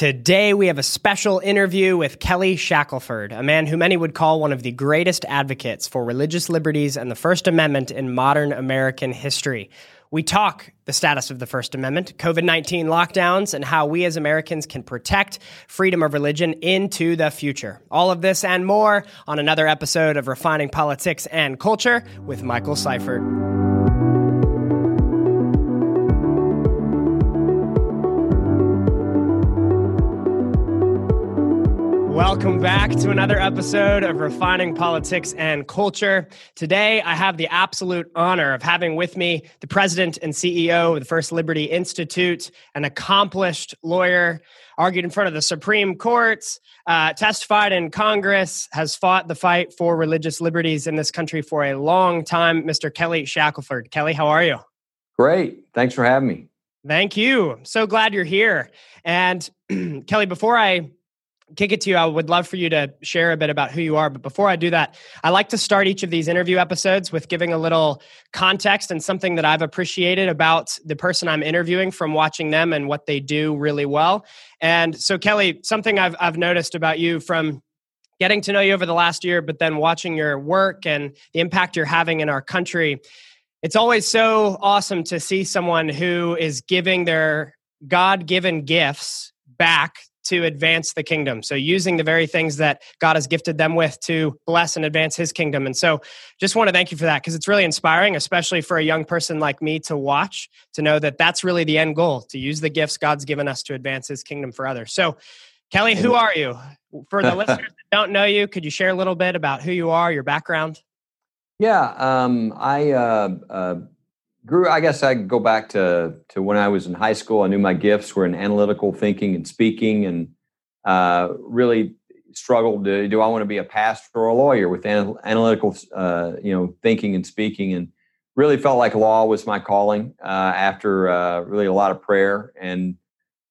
Today, we have a special interview with Kelly Shackelford, a man who many would call one of the greatest advocates for religious liberties and the First Amendment in modern American history. We talk the status of the First Amendment, COVID 19 lockdowns, and how we as Americans can protect freedom of religion into the future. All of this and more on another episode of Refining Politics and Culture with Michael Seifert. Welcome back to another episode of Refining Politics and Culture. Today, I have the absolute honor of having with me the president and CEO of the First Liberty Institute, an accomplished lawyer, argued in front of the Supreme Courts, uh, testified in Congress, has fought the fight for religious liberties in this country for a long time, Mr. Kelly Shackelford. Kelly, how are you? Great. Thanks for having me. Thank you. so glad you're here. And Kelly, before I kick it to you, I would love for you to share a bit about who you are. But before I do that, I like to start each of these interview episodes with giving a little context and something that I've appreciated about the person I'm interviewing from watching them and what they do really well. And so, Kelly, something I've, I've noticed about you from getting to know you over the last year, but then watching your work and the impact you're having in our country. It's always so awesome to see someone who is giving their God given gifts back to advance the kingdom. So, using the very things that God has gifted them with to bless and advance his kingdom. And so, just want to thank you for that because it's really inspiring, especially for a young person like me to watch, to know that that's really the end goal to use the gifts God's given us to advance his kingdom for others. So, Kelly, who are you? For the listeners that don't know you, could you share a little bit about who you are, your background? Yeah, um, I uh, uh, grew i guess i go back to to when i was in high school i knew my gifts were in analytical thinking and speaking and uh, really struggled to do i want to be a pastor or a lawyer with anal- analytical uh, you know thinking and speaking? And really felt like law was my calling uh, after uh, really a lot of prayer and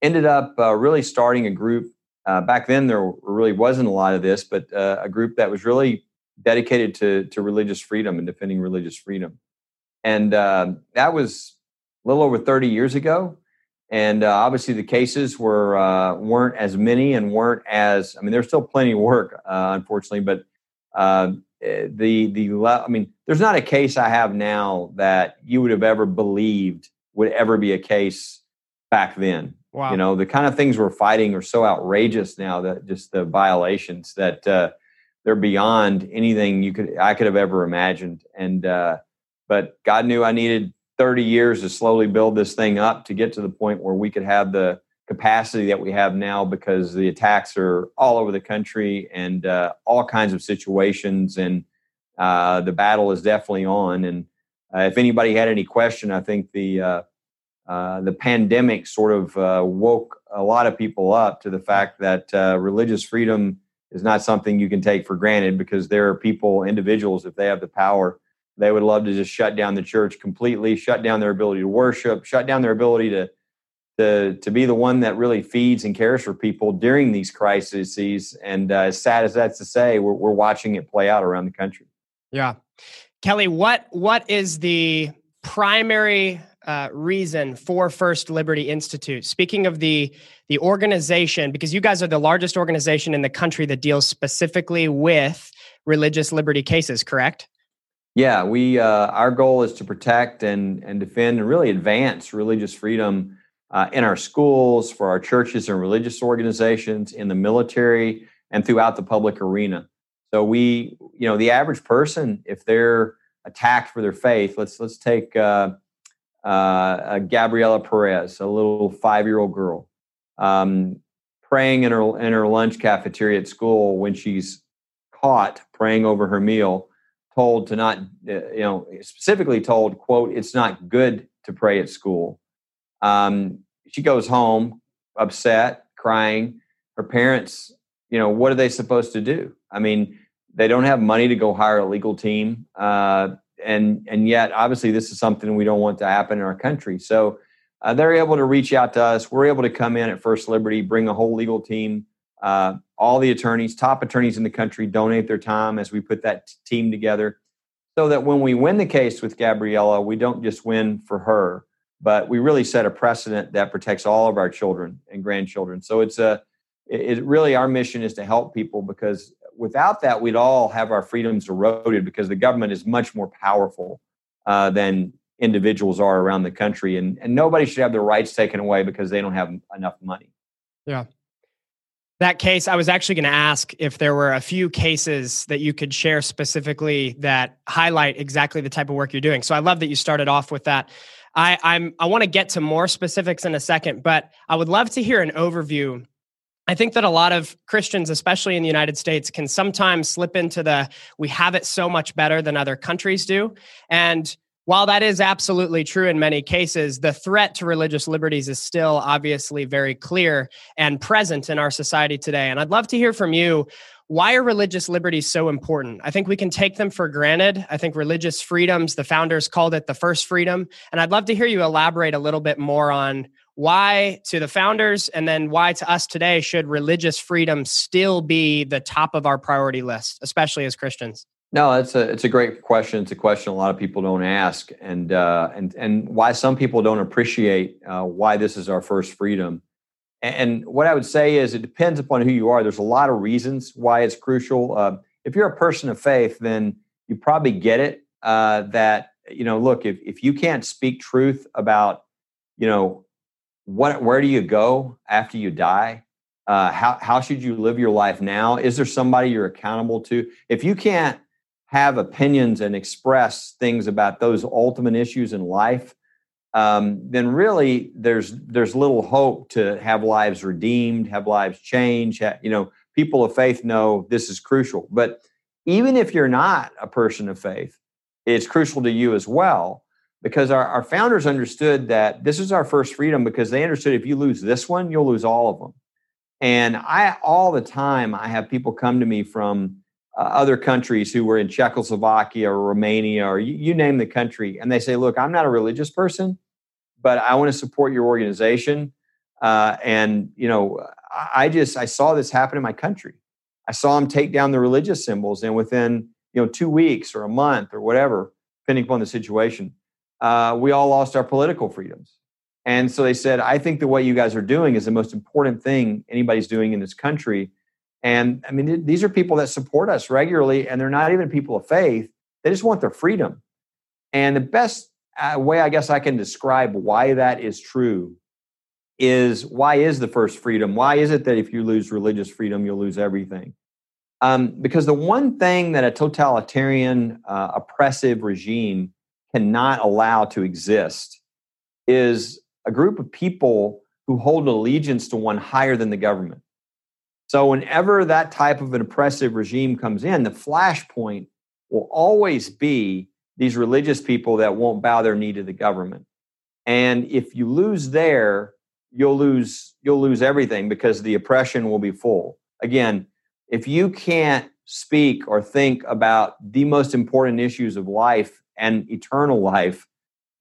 ended up uh, really starting a group uh, back then there really wasn't a lot of this but a group that was really dedicated to to religious freedom and defending religious freedom and uh, that was a little over 30 years ago. And uh, obviously, the cases were uh, weren't as many and weren't as. I mean, there's still plenty of work, uh, unfortunately, but uh, eh, the the I mean, there's not a case I have now that you would have ever believed would ever be a case back then. Wow. You know, the kind of things we're fighting are so outrageous now that just the violations that uh, they're beyond anything you could I could have ever imagined. And uh, but God knew I needed 30 years to slowly build this thing up to get to the point where we could have the capacity that we have now because the attacks are all over the country and uh, all kinds of situations and uh, the battle is definitely on. And uh, if anybody had any question i think the uh, uh, the pandemic sort of uh, woke a lot of people up to the fact that religious freedom is not something you can take for granted because there are people individuals if they have the power they would love to just shut down the church completely, shut down their ability to worship, shut down their ability to to to be the one that really feeds and cares for people during these crises. And uh, as sad as that's to say, we're, we're watching it play out around the country. Yeah, Kelly, what what is the primary uh, reason for First Liberty Institute? Speaking of the the organization, because you guys are the largest organization in the country that deals specifically with religious liberty cases, correct? Yeah, we uh, our goal is to protect and and defend and really advance religious freedom uh, in our schools, for our churches and religious organizations, in the military, and throughout the public arena. So we, you know, the average person, if they're attacked for their faith, let's let's take uh, uh Gabriela Perez, a little five-year-old girl, um, praying in her in her lunch cafeteria at school when she's caught praying over her meal told to not, uh, you know, specifically told, quote, it's not good to pray at school. Um, she goes home upset, crying. Her parents, you know, what are they supposed to do? I mean, they don't have money to go hire a legal team, uh, and and yet, obviously, this is something we don't want to happen in our country. So uh, they're able to reach out to us. We're able to come in at First Liberty, bring a whole legal team. Uh, all the attorneys, top attorneys in the country, donate their time as we put that t- team together so that when we win the case with Gabriela, we don't just win for her, but we really set a precedent that protects all of our children and grandchildren. So it's a it, it really our mission is to help people because without that we'd all have our freedoms eroded because the government is much more powerful uh, than individuals are around the country. And, and nobody should have their rights taken away because they don't have enough money. Yeah that case, I was actually going to ask if there were a few cases that you could share specifically that highlight exactly the type of work you're doing. So I love that you started off with that. I, I'm I want to get to more specifics in a second, but I would love to hear an overview. I think that a lot of Christians, especially in the United States, can sometimes slip into the we have it so much better than other countries do. And while that is absolutely true in many cases, the threat to religious liberties is still obviously very clear and present in our society today. And I'd love to hear from you. Why are religious liberties so important? I think we can take them for granted. I think religious freedoms, the founders called it the first freedom. And I'd love to hear you elaborate a little bit more on why to the founders and then why to us today should religious freedom still be the top of our priority list, especially as Christians? No, it's a it's a great question. It's a question a lot of people don't ask, and uh, and and why some people don't appreciate uh, why this is our first freedom. And what I would say is, it depends upon who you are. There's a lot of reasons why it's crucial. Uh, if you're a person of faith, then you probably get it. Uh, that you know, look, if if you can't speak truth about, you know, what where do you go after you die? Uh, how how should you live your life now? Is there somebody you're accountable to? If you can't have opinions and express things about those ultimate issues in life, um, then really there's there's little hope to have lives redeemed, have lives change. you know, people of faith know this is crucial. But even if you're not a person of faith, it's crucial to you as well because our, our founders understood that this is our first freedom because they understood if you lose this one, you'll lose all of them. And I all the time I have people come to me from uh, other countries who were in Czechoslovakia or Romania or you, you, name the country, and they say, "Look, I'm not a religious person, but I want to support your organization." Uh, and you know, I just I saw this happen in my country. I saw them take down the religious symbols, and within you know two weeks or a month or whatever, depending upon the situation, uh, we all lost our political freedoms. And so they said, I think the what you guys are doing is the most important thing anybody's doing in this country and I mean, these are people that support us regularly, and they're not even people of faith. They just want their freedom. And the best uh, way I guess I can describe why that is true is why is the first freedom? Why is it that if you lose religious freedom, you'll lose everything? Um, because the one thing that a totalitarian, uh, oppressive regime cannot allow to exist is a group of people who hold allegiance to one higher than the government. So, whenever that type of an oppressive regime comes in, the flashpoint will always be these religious people that won't bow their knee to the government. And if you lose there, you'll lose you'll lose everything because the oppression will be full. Again, if you can't speak or think about the most important issues of life and eternal life,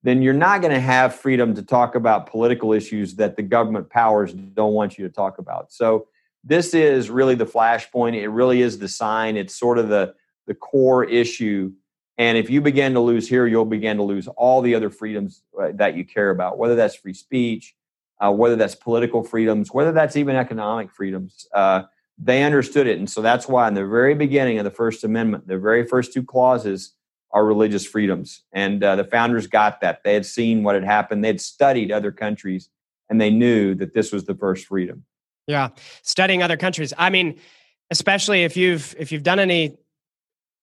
then you're not going to have freedom to talk about political issues that the government powers don't want you to talk about. So this is really the flashpoint. It really is the sign. It's sort of the the core issue. And if you begin to lose here, you'll begin to lose all the other freedoms uh, that you care about, whether that's free speech, uh, whether that's political freedoms, whether that's even economic freedoms. Uh, they understood it. And so that's why, in the very beginning of the First Amendment, the very first two clauses are religious freedoms. And uh, the founders got that. They had seen what had happened, they had studied other countries, and they knew that this was the first freedom. Yeah, studying other countries. I mean, especially if you've if you've done any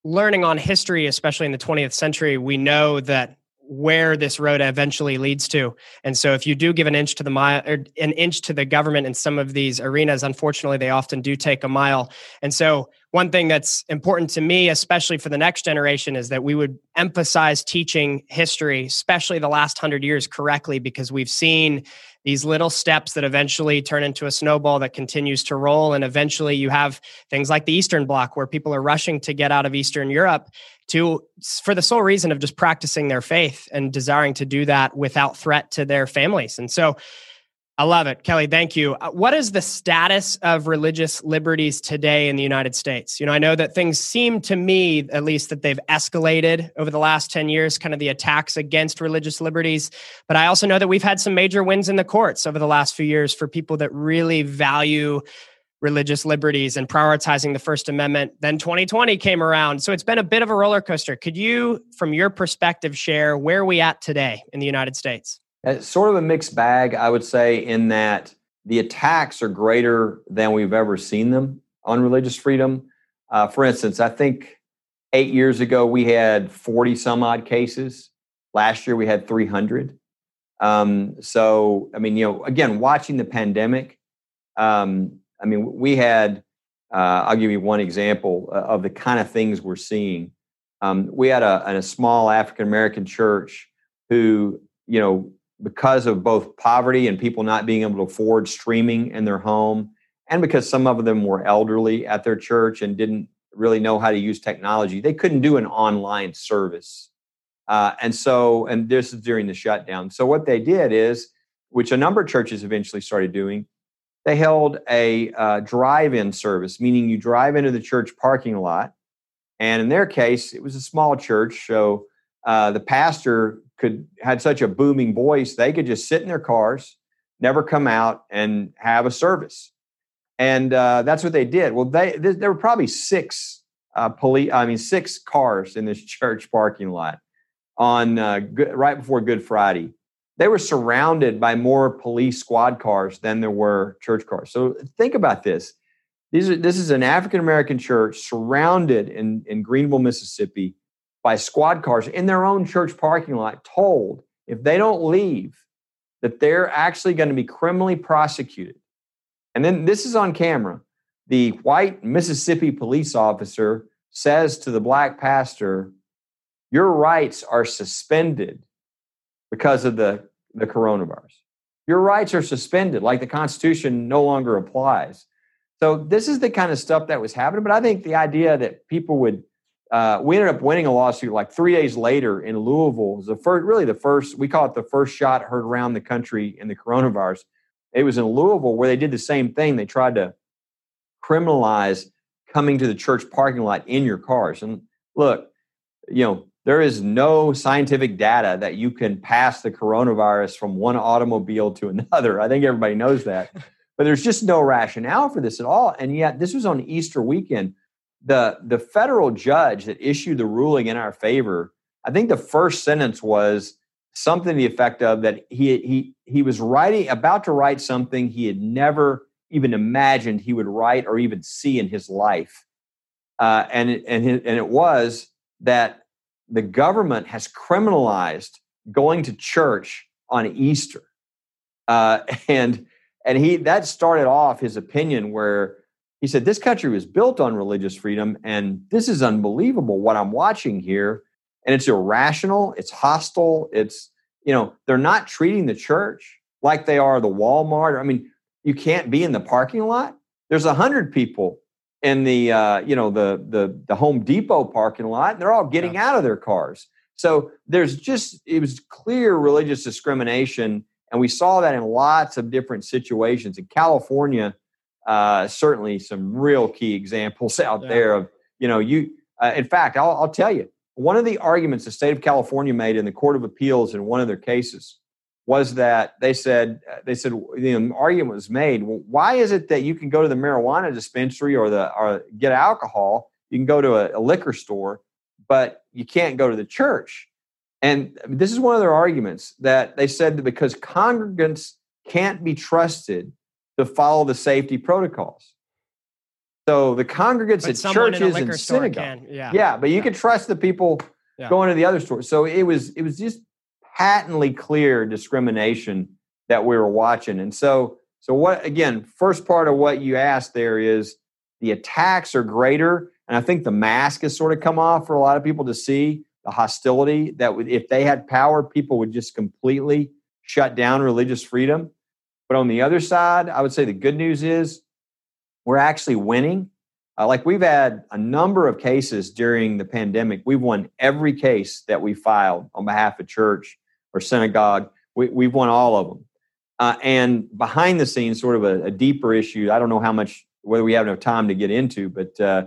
learning on history, especially in the 20th century, we know that where this road eventually leads to. And so if you do give an inch to the mile or an inch to the government in some of these arenas, unfortunately they often do take a mile. And so one thing that's important to me, especially for the next generation, is that we would emphasize teaching history, especially the last hundred years correctly, because we've seen these little steps that eventually turn into a snowball that continues to roll. And eventually you have things like the Eastern Bloc where people are rushing to get out of Eastern Europe to for the sole reason of just practicing their faith and desiring to do that without threat to their families. And so I love it. Kelly, thank you. Uh, what is the status of religious liberties today in the United States? You know, I know that things seem to me, at least, that they've escalated over the last 10 years, kind of the attacks against religious liberties. But I also know that we've had some major wins in the courts over the last few years for people that really value religious liberties and prioritizing the First Amendment. Then 2020 came around. So it's been a bit of a roller coaster. Could you, from your perspective, share where we at today in the United States? It's sort of a mixed bag, I would say, in that the attacks are greater than we've ever seen them on religious freedom. Uh, for instance, I think eight years ago we had 40 some odd cases. Last year we had 300. Um, so, I mean, you know, again, watching the pandemic, um, I mean, we had, uh, I'll give you one example uh, of the kind of things we're seeing. Um, we had a, a small African American church who, you know, because of both poverty and people not being able to afford streaming in their home, and because some of them were elderly at their church and didn't really know how to use technology, they couldn't do an online service. Uh, and so, and this is during the shutdown. So, what they did is, which a number of churches eventually started doing, they held a uh, drive in service, meaning you drive into the church parking lot. And in their case, it was a small church. So, uh, the pastor could had such a booming voice they could just sit in their cars never come out and have a service. And uh, that's what they did. Well they there were probably six uh, police i mean six cars in this church parking lot on uh, good, right before good friday. They were surrounded by more police squad cars than there were church cars. So think about this. These are, this is an african american church surrounded in, in greenville mississippi by squad cars in their own church parking lot told if they don't leave that they're actually going to be criminally prosecuted. And then this is on camera. The white Mississippi police officer says to the black pastor, Your rights are suspended because of the, the coronavirus. Your rights are suspended, like the Constitution no longer applies. So, this is the kind of stuff that was happening. But I think the idea that people would uh, we ended up winning a lawsuit like three days later in Louisville. It was the first, really the first, we call it the first shot heard around the country in the coronavirus. It was in Louisville where they did the same thing. They tried to criminalize coming to the church parking lot in your cars. And look, you know, there is no scientific data that you can pass the coronavirus from one automobile to another. I think everybody knows that. But there's just no rationale for this at all. And yet, this was on Easter weekend the the federal judge that issued the ruling in our favor, I think the first sentence was something to the effect of that he he he was writing about to write something he had never even imagined he would write or even see in his life, uh, and it, and and it was that the government has criminalized going to church on Easter, uh, and and he that started off his opinion where he said, This country was built on religious freedom, and this is unbelievable what I'm watching here. And it's irrational, it's hostile, it's, you know, they're not treating the church like they are the Walmart. I mean, you can't be in the parking lot. There's a hundred people in the uh, you know the the the Home Depot parking lot, and they're all getting yeah. out of their cars. So there's just it was clear religious discrimination, and we saw that in lots of different situations. In California, uh, certainly some real key examples out yeah. there of you know you uh, in fact I'll, I'll, tell you one of the arguments the state of california made in the court of appeals in one of their cases was that they said uh, they said the argument was made well, why is it that you can go to the marijuana dispensary or the or get alcohol you can go to a, a liquor store but you can't go to the church and this is one of their arguments that they said that because congregants can't be trusted to follow the safety protocols. So the congregants but at churches and synagogues, yeah, yeah, but you yeah. can trust the people yeah. going to the other stores. So it was it was just patently clear discrimination that we were watching. And so so what again? First part of what you asked there is the attacks are greater, and I think the mask has sort of come off for a lot of people to see the hostility that would, if they had power, people would just completely shut down religious freedom. But on the other side, I would say the good news is we're actually winning. Uh, like we've had a number of cases during the pandemic. We've won every case that we filed on behalf of church or synagogue. We, we've won all of them. Uh, and behind the scenes, sort of a, a, deeper issue, I don't know how much, whether we have enough time to get into, but uh,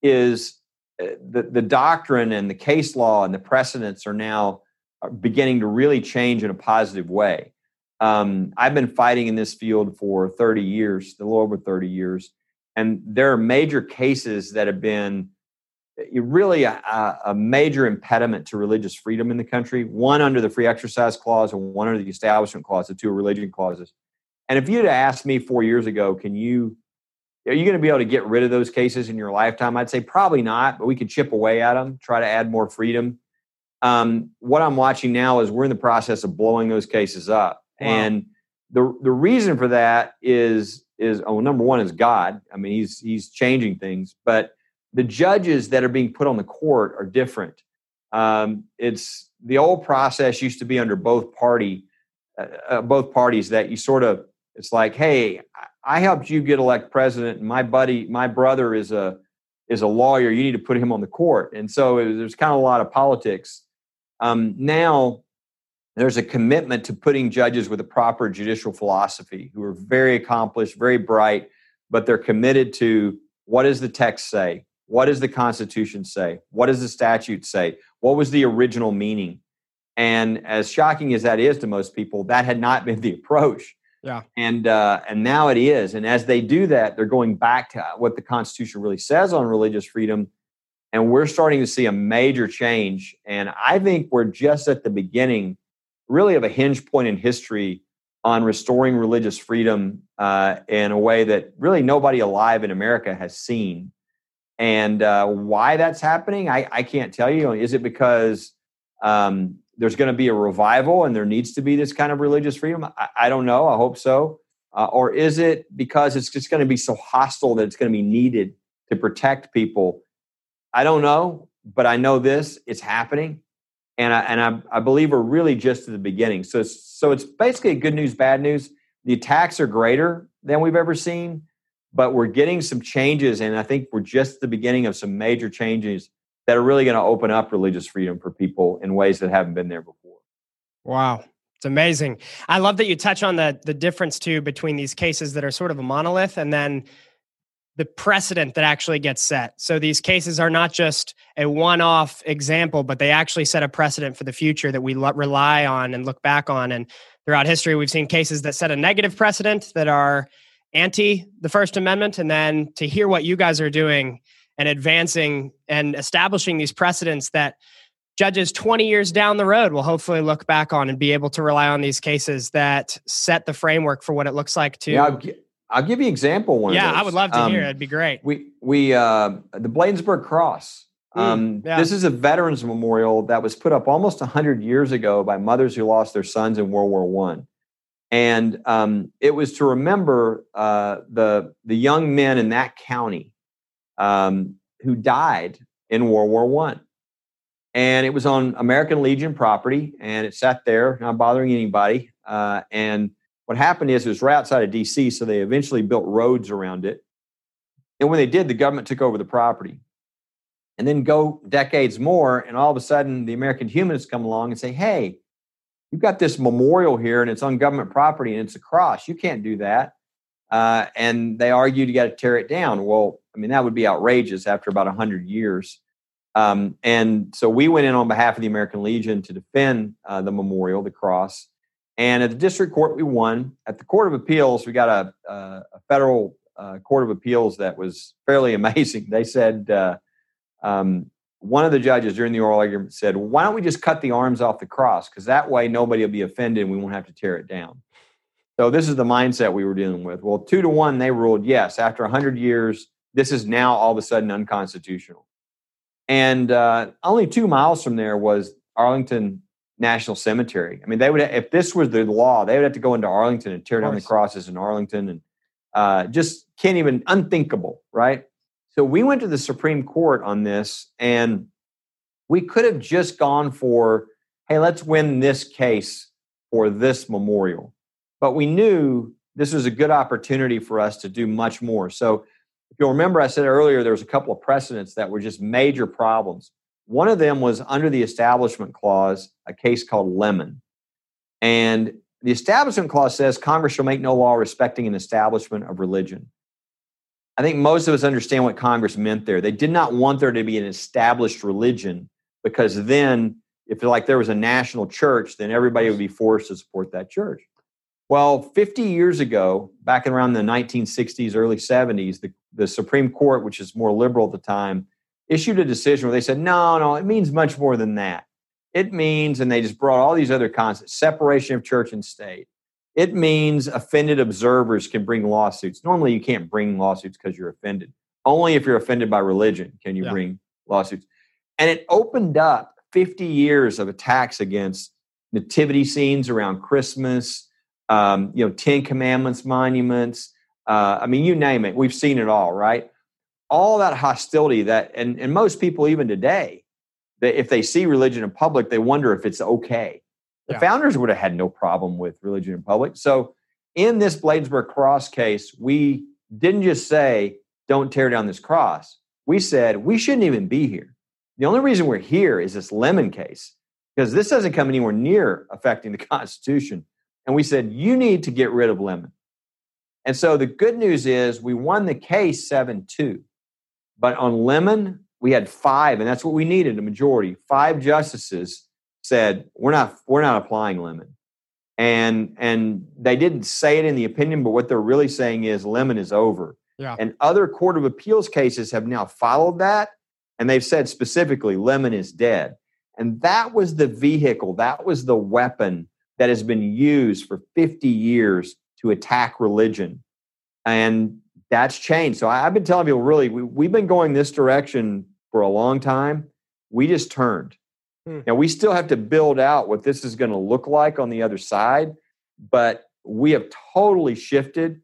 is uh, the, the doctrine and the case law and the precedents are now uh, beginning to really change in a positive way. Um, I've been fighting in this field for 30 years, a little over 30 years, and there are major cases that have been really a, a, major impediment to religious freedom in the country. One under the Free Exercise Clause, and one under the Establishment Clause, the two religion clauses. And if you'd asked me four years ago, can you are you going to be able to get rid of those cases in your lifetime? I'd say probably not, but we could chip away at them, try to add more freedom. Um, what I'm watching now is we're in the process of blowing those cases up, and the the reason for that is is oh number one is God. I mean he's he's changing things, but the judges that are being put on the court are different. Um, it's the old process used to be under both party, uh, uh, both parties that you sort of. It's like, hey, I helped you get elected president, and my buddy, my brother is a is a lawyer. You need to put him on the court, and so was, there's kind of a lot of politics. Um, now there's a commitment to putting judges with a proper judicial philosophy, who are very accomplished, very bright, but they're committed to what does the text say? What does the Constitution say? What does the statute say? What was the original meaning? And as shocking as that is to most people, that had not been the approach. Yeah. And uh, and now it is. And as they do that, they're going back to what the Constitution really says on religious freedom. And we're starting to see a major change. And I think we're just at the beginning, really, of a hinge point in history on restoring religious freedom uh, in a way that really nobody alive in America has seen. And uh, why that's happening, I, I, can't tell you. Is it because um, there's going to be a revival and there needs to be this kind of religious freedom? I, I don't know. I hope so. Uh, or is it because it's just going to be so hostile that it's going to be needed to protect people? I don't know, but I know this: it's happening, and I, and I, I believe we're really just at the beginning. So, so it's basically good news, bad news. The attacks are greater than we've ever seen but we're getting some changes and i think we're just at the beginning of some major changes that are really going to open up religious freedom for people in ways that haven't been there before wow it's amazing i love that you touch on the the difference too between these cases that are sort of a monolith and then the precedent that actually gets set so these cases are not just a one-off example but they actually set a precedent for the future that we rely on and look back on and throughout history we've seen cases that set a negative precedent that are anti the First Amendment, and then to hear what you guys are doing and advancing and establishing these precedents that judges 20 years down the road will hopefully look back on and be able to rely on these cases that set the framework for what it looks like to. Yeah, I'll, give you an example. One yeah, I would love to um, hear. It'd be great. We we uh, the Bladensburg Cross. Mm, um, yeah. This is a veterans memorial that was put up almost 100 years ago by mothers who lost their sons in World War One and um, it was to remember uh, the the young men in that county um, who died in World War One, and it was on American Legion property, and it sat there, not bothering anybody. Uh, and what happened is it was right outside of D.C., so they eventually built roads around it. And when they did, the government took over the property. And then go decades more, and all of a sudden, the American humanists come along and say, "Hey." you've got this memorial here and it's on government property and it's a cross. You can't do that. Uh, and they argued you got to tear it down. Well, I mean, that would be outrageous after about 100 years. Um, and so we went in on behalf of the American Legion to defend uh, the memorial, the cross. And at the district court, we won. At the Court of Appeals, we got a, a federal uh, Court of Appeals that was fairly amazing. They said, uh, um, one of the judges during the oral argument said, Why don't we just cut the arms off the cross? Because that way nobody will be offended and we won't have to tear it down. So, this is the mindset we were dealing with. Well, two to one, they ruled yes. After 100 years, this is now all of a sudden unconstitutional. And uh, only two miles from there was Arlington National Cemetery. I mean, they would, if this was the law, they would have to go into Arlington and tear down the crosses in Arlington and uh, just can't even, unthinkable, right? So we went to the Supreme Court on this, and we could have just gone for, hey, let's win this case for this memorial. But we knew this was a good opportunity for us to do much more. So if you'll remember, I said earlier there was a couple of precedents that were just major problems. One of them was under the Establishment Clause, a case called Lemon. And the Establishment Clause says Congress shall make no law respecting an establishment of religion. I think most of us understand what Congress meant there. They did not want there to be an established religion because then, if like there was a national church, then everybody would be forced to support that church. Well, 50 years ago, back around the 1960s, early 70s, the, the Supreme Court, which is more liberal at the time, issued a decision where they said, no, no, it means much more than that. It means, and they just brought all these other concepts separation of church and state. It means offended observers can bring lawsuits. Normally, you can't bring lawsuits because you're offended. Only if you're offended by religion can you yeah. bring lawsuits. And it opened up 50 years of attacks against nativity scenes around Christmas, um, you know, Ten Commandments monuments. Uh, I mean, you name it. We've seen it all, right? All that hostility that, and, and most people even today, that if they see religion in public, they wonder if it's okay. The yeah. founders would have had no problem with religion in public. So in this Bladensburg cross case, we didn't just say, don't tear down this cross. We said, we shouldn't even be here. The only reason we're here is this Lemon case, because this doesn't come anywhere near affecting the Constitution. And we said, you need to get rid of Lemon. And so the good news is we won the case 7 2. But on Lemon, we had five, and that's what we needed a majority. Five justices said, we're not, we're not applying Lemon. And, and they didn't say it in the opinion, but what they're really saying is Lemon is over. Yeah. And other Court of Appeals cases have now followed that and they've said specifically, Lemon is dead. And that was the vehicle, that was the weapon that has been used for 50 years to attack religion. And that's changed. So I've been telling people really, we, have been going this direction for a long time. We just turned. Hmm. Now, we still have to build out what this is going to look like on the other side, but we have totally shifted.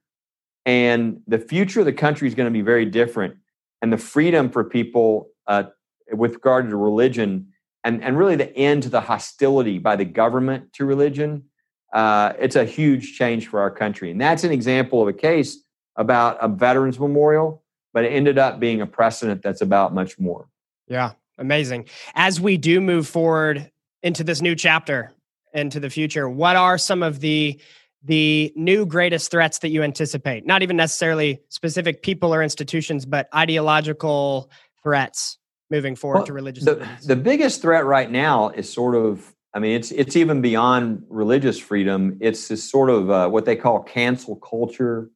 And the future of the country is going to be very different. And the freedom for people uh, with regard to religion and, and really the end to the hostility by the government to religion, uh, it's a huge change for our country. And that's an example of a case about a veterans memorial, but it ended up being a precedent that's about much more. Yeah, amazing. As we do move forward into this new chapter, into the future, what are some of the the new greatest threats that you anticipate? Not even necessarily specific people or institutions, but ideological threats moving forward well, to religious the, the biggest threat right now is sort of i mean it's it's even beyond religious freedom it's this sort of uh, what they call cancel culture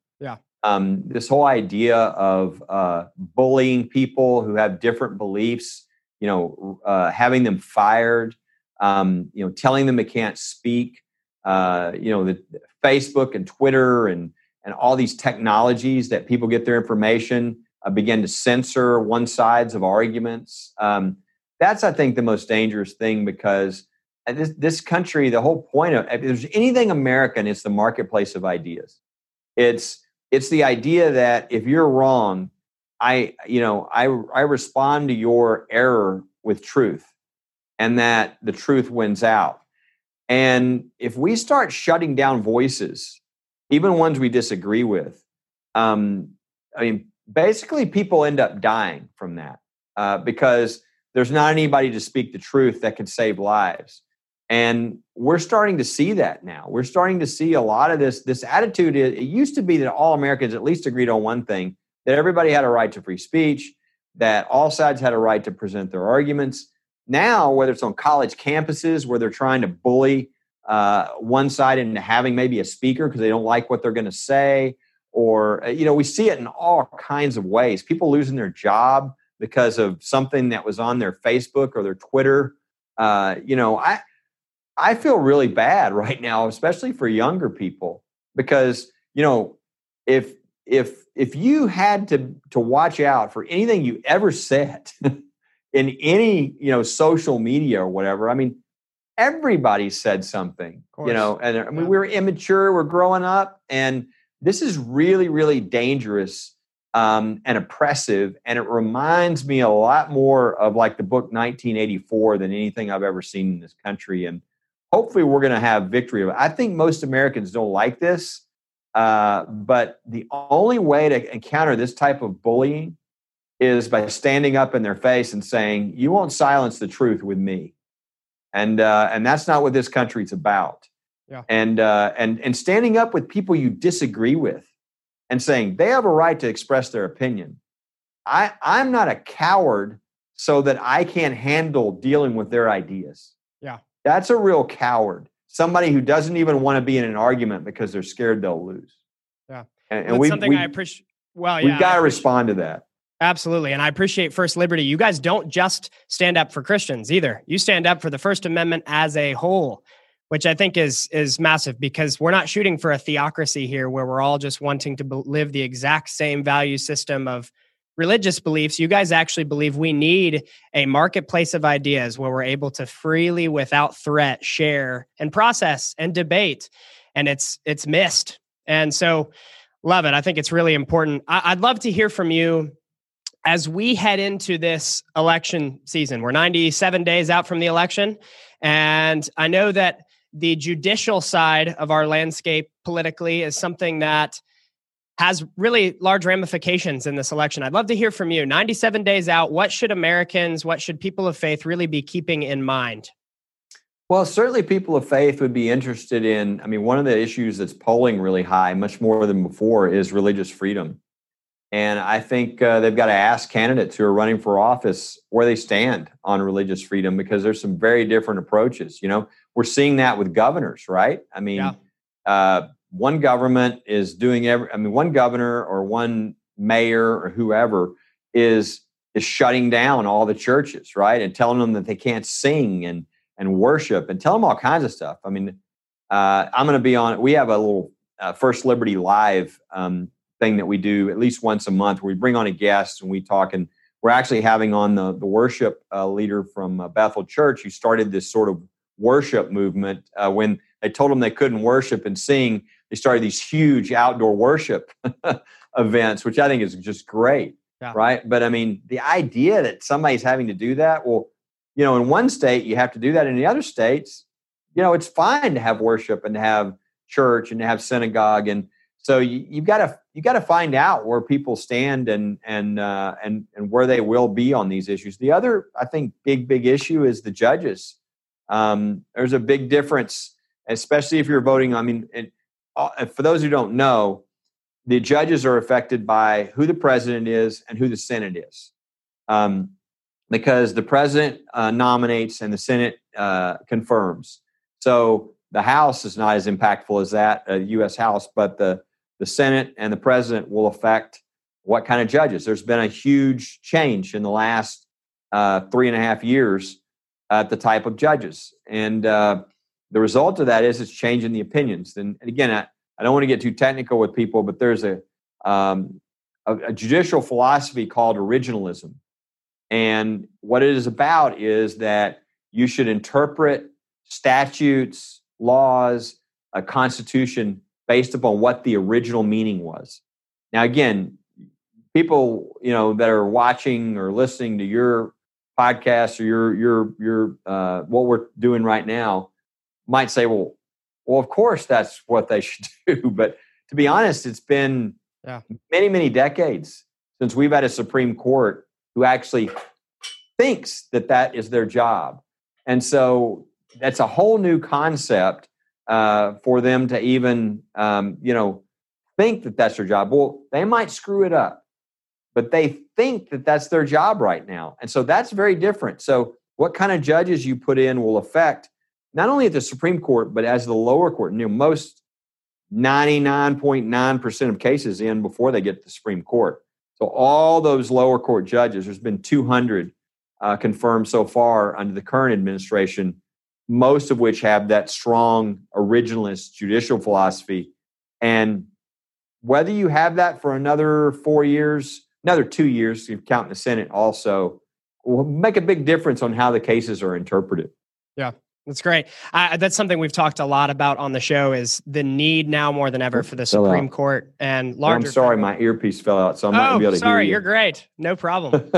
um, this whole idea of uh, bullying people who have different beliefs you know uh, having them fired um, you know telling them they can't speak uh, you know the facebook and twitter and and all these technologies that people get their information uh, begin to censor one sides of arguments. Um, that's, I think, the most dangerous thing because uh, this, this country, the whole point of if there's anything American, it's the marketplace of ideas. It's it's the idea that if you're wrong, I you know I I respond to your error with truth, and that the truth wins out. And if we start shutting down voices, even ones we disagree with, um, I mean, basically people end up dying from that uh, because there's not anybody to speak the truth that can save lives and we're starting to see that now. We're starting to see a lot of this this attitude it used to be that all americans at least agreed on one thing that everybody had a right to free speech that all sides had a right to present their arguments. Now whether it's on college campuses where they're trying to bully uh, one side into having maybe a speaker because they don't like what they're going to say or uh, you know we see it in all kinds of ways. People losing their job because of something that was on their facebook or their twitter uh, you know i i feel really bad right now especially for younger people because you know if if if you had to to watch out for anything you ever said in any you know social media or whatever i mean everybody said something you know and i mean yeah. we are immature we're growing up and this is really, really dangerous um, and oppressive. And it reminds me a lot more of like the book 1984 than anything I've ever seen in this country. And hopefully, we're going to have victory. I think most Americans don't like this. Uh, but the only way to encounter this type of bullying is by standing up in their face and saying, "You won't silence the truth with me," and uh, and that's not what this country's about. Yeah. And uh, and and standing up with people you disagree with, and saying they have a right to express their opinion. I I'm not a coward so that I can't handle dealing with their ideas. Yeah. That's a real coward. Somebody who doesn't even want to be in an argument because they're scared they'll lose. Yeah. And, and we, something we, I appreciate. Well, we've got to respond to that. Absolutely. And I appreciate First Liberty. You guys don't just stand up for Christians either. You stand up for the First Amendment as a whole, which I think is is massive because we're not shooting for a theocracy here where we're all just wanting to live the exact same value system of religious beliefs. You guys actually believe we need a marketplace of ideas where we're able to freely without threat share and process and debate and it's it's missed. And so love it. I think it's really important. I, I'd love to hear from you as we head into this election season, we're 97 days out from the election. And I know that the judicial side of our landscape politically is something that has really large ramifications in this election. I'd love to hear from you. 97 days out, what should Americans, what should people of faith really be keeping in mind? Well, certainly people of faith would be interested in. I mean, one of the issues that's polling really high, much more than before, is religious freedom. And I think uh, they've got to ask candidates who are running for office where they stand on religious freedom because there's some very different approaches. You know, we're seeing that with governors, right? I mean, yeah. uh, one government is doing every, I mean, one governor or one mayor or whoever is is shutting down all the churches, right? And telling them that they can't sing and and worship and tell them all kinds of stuff. I mean, uh, I'm going to be on. We have a little uh, First Liberty Live um, thing that we do at least once a month where we bring on a guest and we talk and we're actually having on the, the worship uh, leader from uh, Bethel Church who started this sort of worship movement uh, when they told them they couldn't worship and sing they started these huge outdoor worship events which i think is just great yeah. right but i mean the idea that somebody's having to do that well you know in one state you have to do that in the other states you know it's fine to have worship and to have church and to have synagogue and so you, have got to you've got to find out where people stand and and uh, and and where they will be on these issues. The other, I think, big big issue is the judges. Um, there's a big difference, especially if you're voting. I mean, it, for those who don't know, the judges are affected by who the president is and who the Senate is, um, because the president uh, nominates and the Senate uh, confirms. So the House is not as impactful as that, uh, U.S. House, but the the Senate and the president will affect what kind of judges. There's been a huge change in the last uh, three and a half years at the type of judges. And uh, the result of that is it's changing the opinions. And, and again, I, I, don't want to get too technical with people, but there's a, um, a, a judicial philosophy called originalism. And what it is about is that you should interpret statutes, laws, a constitution based upon what the original meaning was. Now, again, people you know that are watching or listening to your podcast or your your your uh, what we're doing right now might say, well, well, of course that's what they should do. But to be honest, it's been yeah. many many decades since we've had a Supreme Court who actually thinks that that is their job, and so that's a whole new concept uh, for them to even um, you know think that that's their job. Well, they might screw it up, but they think that that's their job right now, and so that's very different. So, what kind of judges you put in will affect not only at the Supreme Court but as the lower court. You know, most ninety nine point nine percent of cases in before they get to the Supreme Court. So all those lower court judges, there's been 200 uh, confirmed so far under the current administration most of which have that strong originalist judicial philosophy. And whether you have that for another four years, another two years, you count in the Senate also, will make a big difference on how the cases are interpreted. Yeah. That's great. Uh, that's something we've talked a lot about on the show is the need now more than ever for the Supreme out. Court and larger. I'm sorry, federal. my earpiece fell out, so I'm not oh, gonna be able to sorry, hear you. You're great. No problem.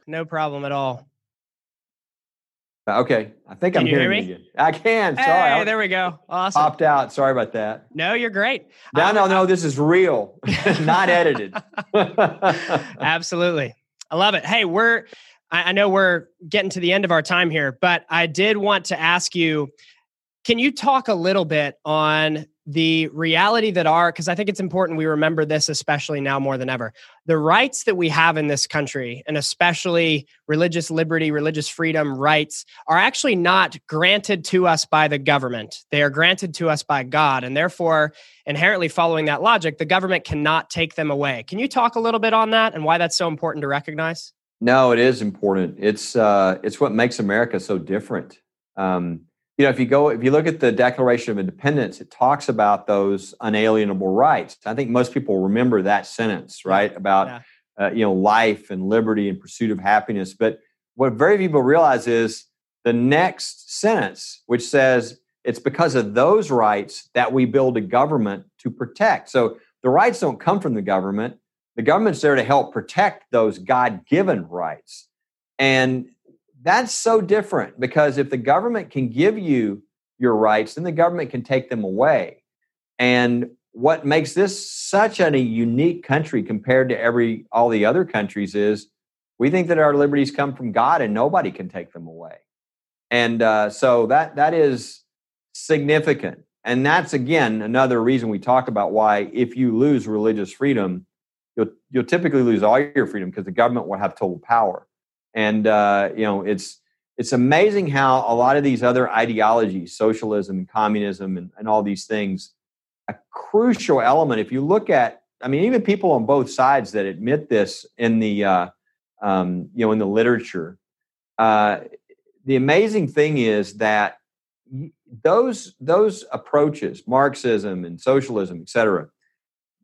no problem at all. Okay, I think can I'm hearing hear me. again. I can. Hey, Sorry, there we go. Awesome. Popped out. Sorry about that. No, you're great. No, no, no. This is real, not edited. Absolutely, I love it. Hey, we're. I know we're getting to the end of our time here, but I did want to ask you can you talk a little bit on the reality that are because i think it's important we remember this especially now more than ever the rights that we have in this country and especially religious liberty religious freedom rights are actually not granted to us by the government. They are granted to us by god and therefore inherently following that logic the government cannot take them away. Can you talk a little bit on that and why that's so important to recognize no it is important it's uh it's what makes america so different um you know, if you go, if you look at the Declaration of Independence, it talks about those unalienable rights. I think most people remember that sentence, right? About yeah. uh, you know life and liberty and pursuit of happiness. But what very few people realize is the next sentence, which says it's because of those rights that we build a government to protect. So the rights don't come from the government. The government's there to help protect those God-given rights. And that's so different because if the government can give you your rights, then the government can take them away. And what makes this such a unique country compared to every all the other countries is we think that our liberties come from God and nobody can take them away. And uh, so that that is significant. And that's again another reason we talk about why if you lose religious freedom, you'll you'll typically lose all your freedom because the government will have total power. And uh, you know, it's it's amazing how a lot of these other ideologies, socialism and communism and, and all these things, a crucial element. If you look at, I mean, even people on both sides that admit this in the uh, um, you know in the literature, uh, the amazing thing is that those those approaches, Marxism and socialism, et cetera,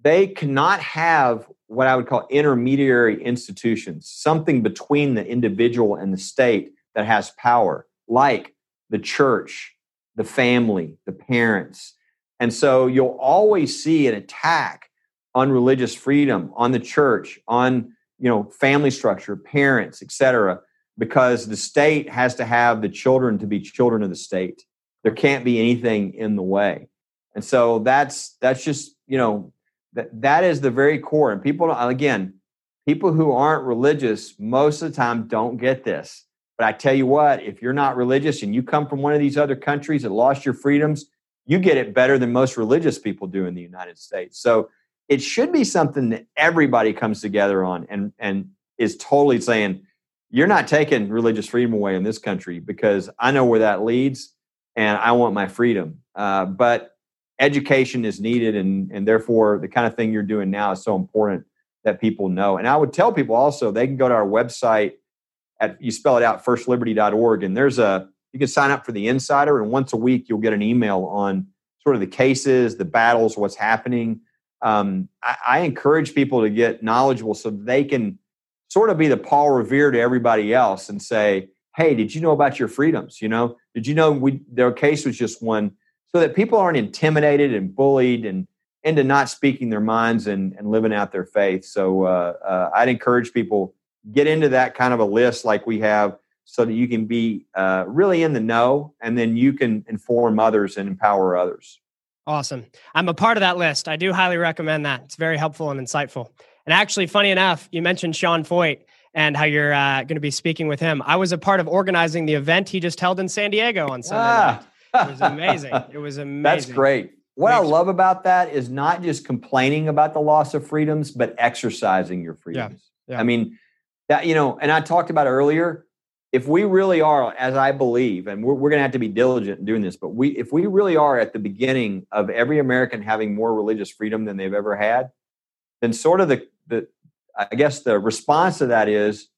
they cannot have what I would call intermediary institutions, something between the individual and the state that has power, like the church, the family, the parents. And so you'll always see an attack on religious freedom, on the church, on you know family structure, parents, etc., because the state has to have the children to be children of the state. There can't be anything in the way. And so that's that's just, you know, that that is the very core and people again people who aren't religious most of the time don't get this. But i tell you what if you're not religious and you come from one of these other countries that lost your freedoms you get it better than most religious people do in the united states. So it should be something that everybody comes together on and and is totally saying you're not taking religious freedom away in this country because i know where that leads and i want my freedom. Uh, but education is needed and and therefore the kind of thing you're doing now is so important that people know. And i would tell people also they can go to our website at you spell it out firstliberty.org and there's a you can sign up for the insider and once a week you'll get an email on sort of the cases the battles what's happening. Um, I, I encourage people to get knowledgeable so they can sort of be the paul revere to everybody else and say hey did you know about your freedoms? You know did you know we their case was just won so that people aren't intimidated and bullied and into not speaking their minds and, and living out their faith. So uh, uh, I'd encourage people get into that kind of a list like we have so that you can be uh, really in the know and then you can inform others and empower others. Awesome. I'm a part of that list. I do highly recommend that. It's very helpful and insightful. And actually, funny enough, you mentioned Sean Feucht and how you're uh, going to be speaking with him. I was a part of organizing the event he just held in San Diego on Sunday ah. It was amazing. It was amazing. That's great. What I love about that is not just complaining about the loss of freedoms, but exercising your freedoms. Yeah. yeah. I mean, that, you know, and I talked about earlier, if we really are, as I believe, and we're, we're going to have to be diligent in doing this, but we, if we really are at the beginning of every American having more religious freedom than they've ever had, then sort of the, the, I guess the response to that is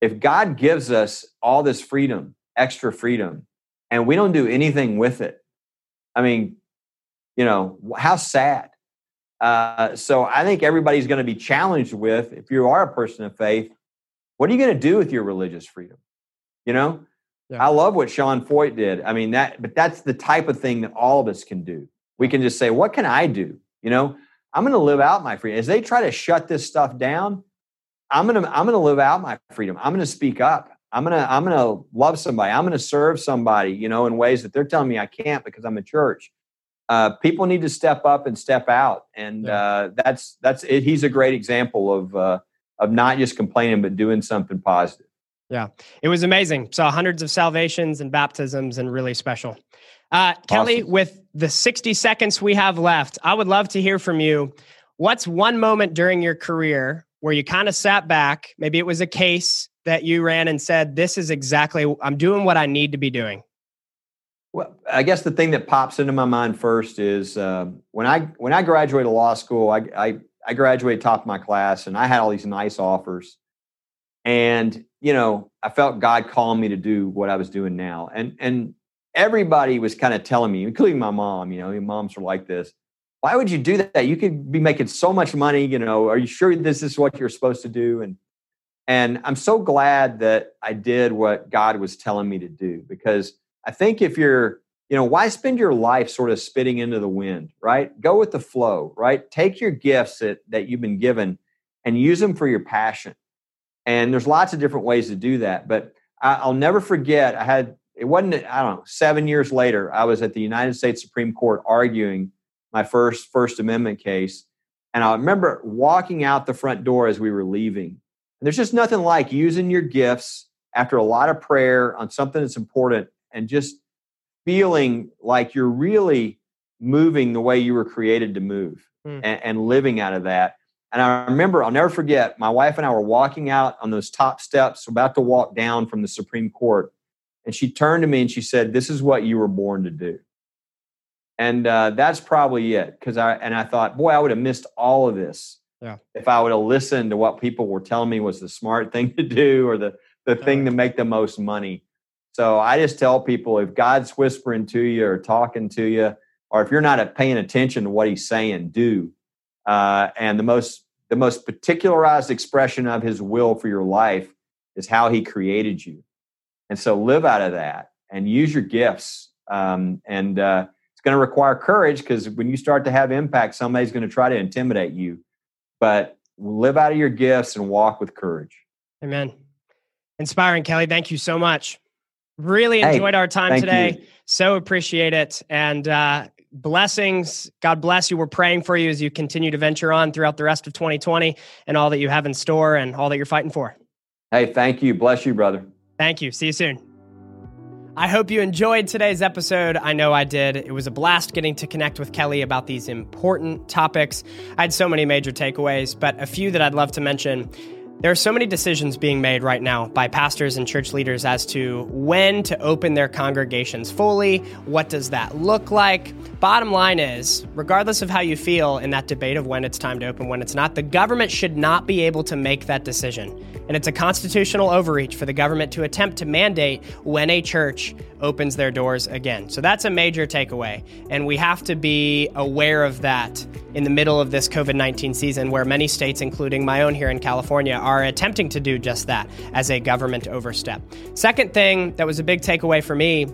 if God gives us all this freedom, extra freedom, and we don't do anything with it. I mean, you know, how sad. Uh, so I think everybody's going to be challenged with if you are a person of faith, what are you going to do with your religious freedom? You know, yeah. I love what Sean Feucht did. I mean, that, but that's the type of thing that all of us can do. We can just say, what can I do? You know, I'm going to live out my freedom. As they try to shut this stuff down, I'm going to, I'm going to live out my freedom. I'm going to speak up. I'm gonna I'm gonna love somebody. I'm gonna serve somebody, you know, in ways that they're telling me I can't because I'm a church. Uh, people need to step up and step out, and yeah. uh, that's that's it. he's a great example of uh, of not just complaining but doing something positive. Yeah, it was amazing. Saw hundreds of salvations and baptisms, and really special. Uh, Kelly, with the 60 seconds we have left, I would love to hear from you. What's one moment during your career where you kind of sat back? Maybe it was a case that you ran and said, This is exactly, I'm doing what I need to be doing. Well, I guess the thing that pops into my mind first is uh, when I when I graduated law school, I, I I graduated top of my class, and I had all these nice offers, and you know I felt God calling me to do what I was doing now, and and everybody was kind of telling me, including my mom, you know, moms are like this. Why would you do that? You could be making so much money. You know, are you sure this is what you're supposed to do? And and I'm so glad that I did what God was telling me to do because I think if you're, you know, why spend your life sort of spitting into the wind, right? Go with the flow, right? Take your gifts that, that you've been given and use them for your passion. And there's lots of different ways to do that. But I, I'll never forget, I had it wasn't i don't know seven years later i was at the united states supreme court arguing my first first amendment case and i remember walking out the front door as we were leaving and there's just nothing like using your gifts after a lot of prayer on something that's important and just feeling like you're really moving the way you were created to move mm. and, and living out of that and I remember, I'll never forget, my wife and I were walking out on those top steps, about to walk down from the Supreme Court. And she turned to me and she said, This is what you were born to do. And uh, that's probably it. Cause I, and I thought, boy, I would have missed all of this yeah. if I would have listened to what people were telling me was the smart thing to do or the, the thing to make the most money. So I just tell people if God's whispering to you or talking to you, or if you're not paying attention to what he's saying, do. Uh, and the most the most particularized expression of his will for your life is how he created you. And so live out of that and use your gifts. Um, and uh, it's going to require courage because when you start to have impact, somebody's going to try to intimidate you. But live out of your gifts and walk with courage. Amen. Inspiring, Kelly. Thank you so much. Really enjoyed hey, our time today. You. So appreciate it. And uh, blessings. God bless you. We're praying for you as you continue to venture on throughout the rest of 2020 and all that you have in store and all that you're fighting for. Hey, thank you. Bless you, brother. Thank you. See you soon. I hope you enjoyed today's episode. I know I did. It was a blast getting to connect with Kelly about these important topics. I had so many major takeaways, but a few that I'd love to mention. There are so many decisions being made right now by pastors and church leaders as to when to open their congregations fully. What does that look like? Bottom line is, regardless of how you feel in that debate of when it's time to open, when it's not, the government should not be able to make that decision. And it's a constitutional overreach for the government to attempt to mandate when a church opens their doors again. So that's a major takeaway. And we have to be aware of that in the middle of this COVID 19 season, where many states, including my own here in California, are attempting to do just that as a government overstep. Second thing that was a big takeaway for me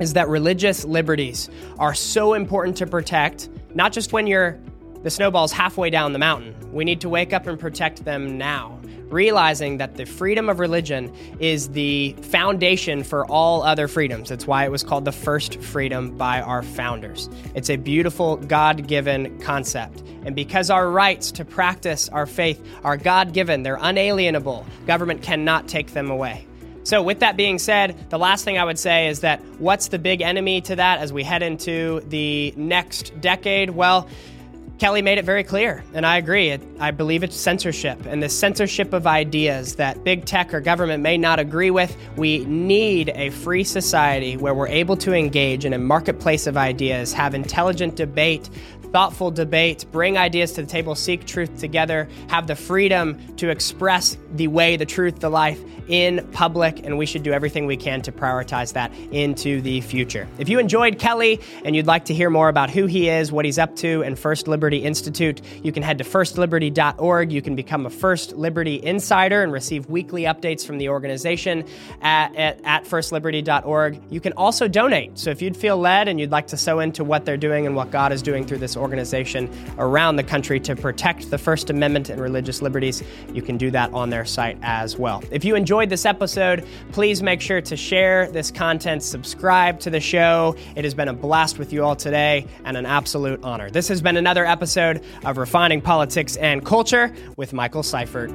is that religious liberties are so important to protect, not just when you're the snowball's halfway down the mountain. We need to wake up and protect them now, realizing that the freedom of religion is the foundation for all other freedoms. That's why it was called the first freedom by our founders. It's a beautiful God given concept. And because our rights to practice our faith are God given, they're unalienable, government cannot take them away. So, with that being said, the last thing I would say is that what's the big enemy to that as we head into the next decade? Well, Kelly made it very clear, and I agree. I believe it's censorship, and the censorship of ideas that big tech or government may not agree with. We need a free society where we're able to engage in a marketplace of ideas, have intelligent debate, thoughtful debate, bring ideas to the table, seek truth together, have the freedom to express the way, the truth, the life in public, and we should do everything we can to prioritize that into the future. If you enjoyed Kelly and you'd like to hear more about who he is, what he's up to, and First Liberty Institute, you can head to firstliberty.org. You can become a First Liberty insider and receive weekly updates from the organization at, at, at firstliberty.org. You can also donate. So if you'd feel led and you'd like to sow into what they're doing and what God is doing through this organization around the country to protect the First Amendment and religious liberties, you can do that on their site as well. If you enjoyed this episode, please make sure to share this content, subscribe to the show. It has been a blast with you all today and an absolute honor. This has been another episode of Refining Politics and Culture with Michael Seifert.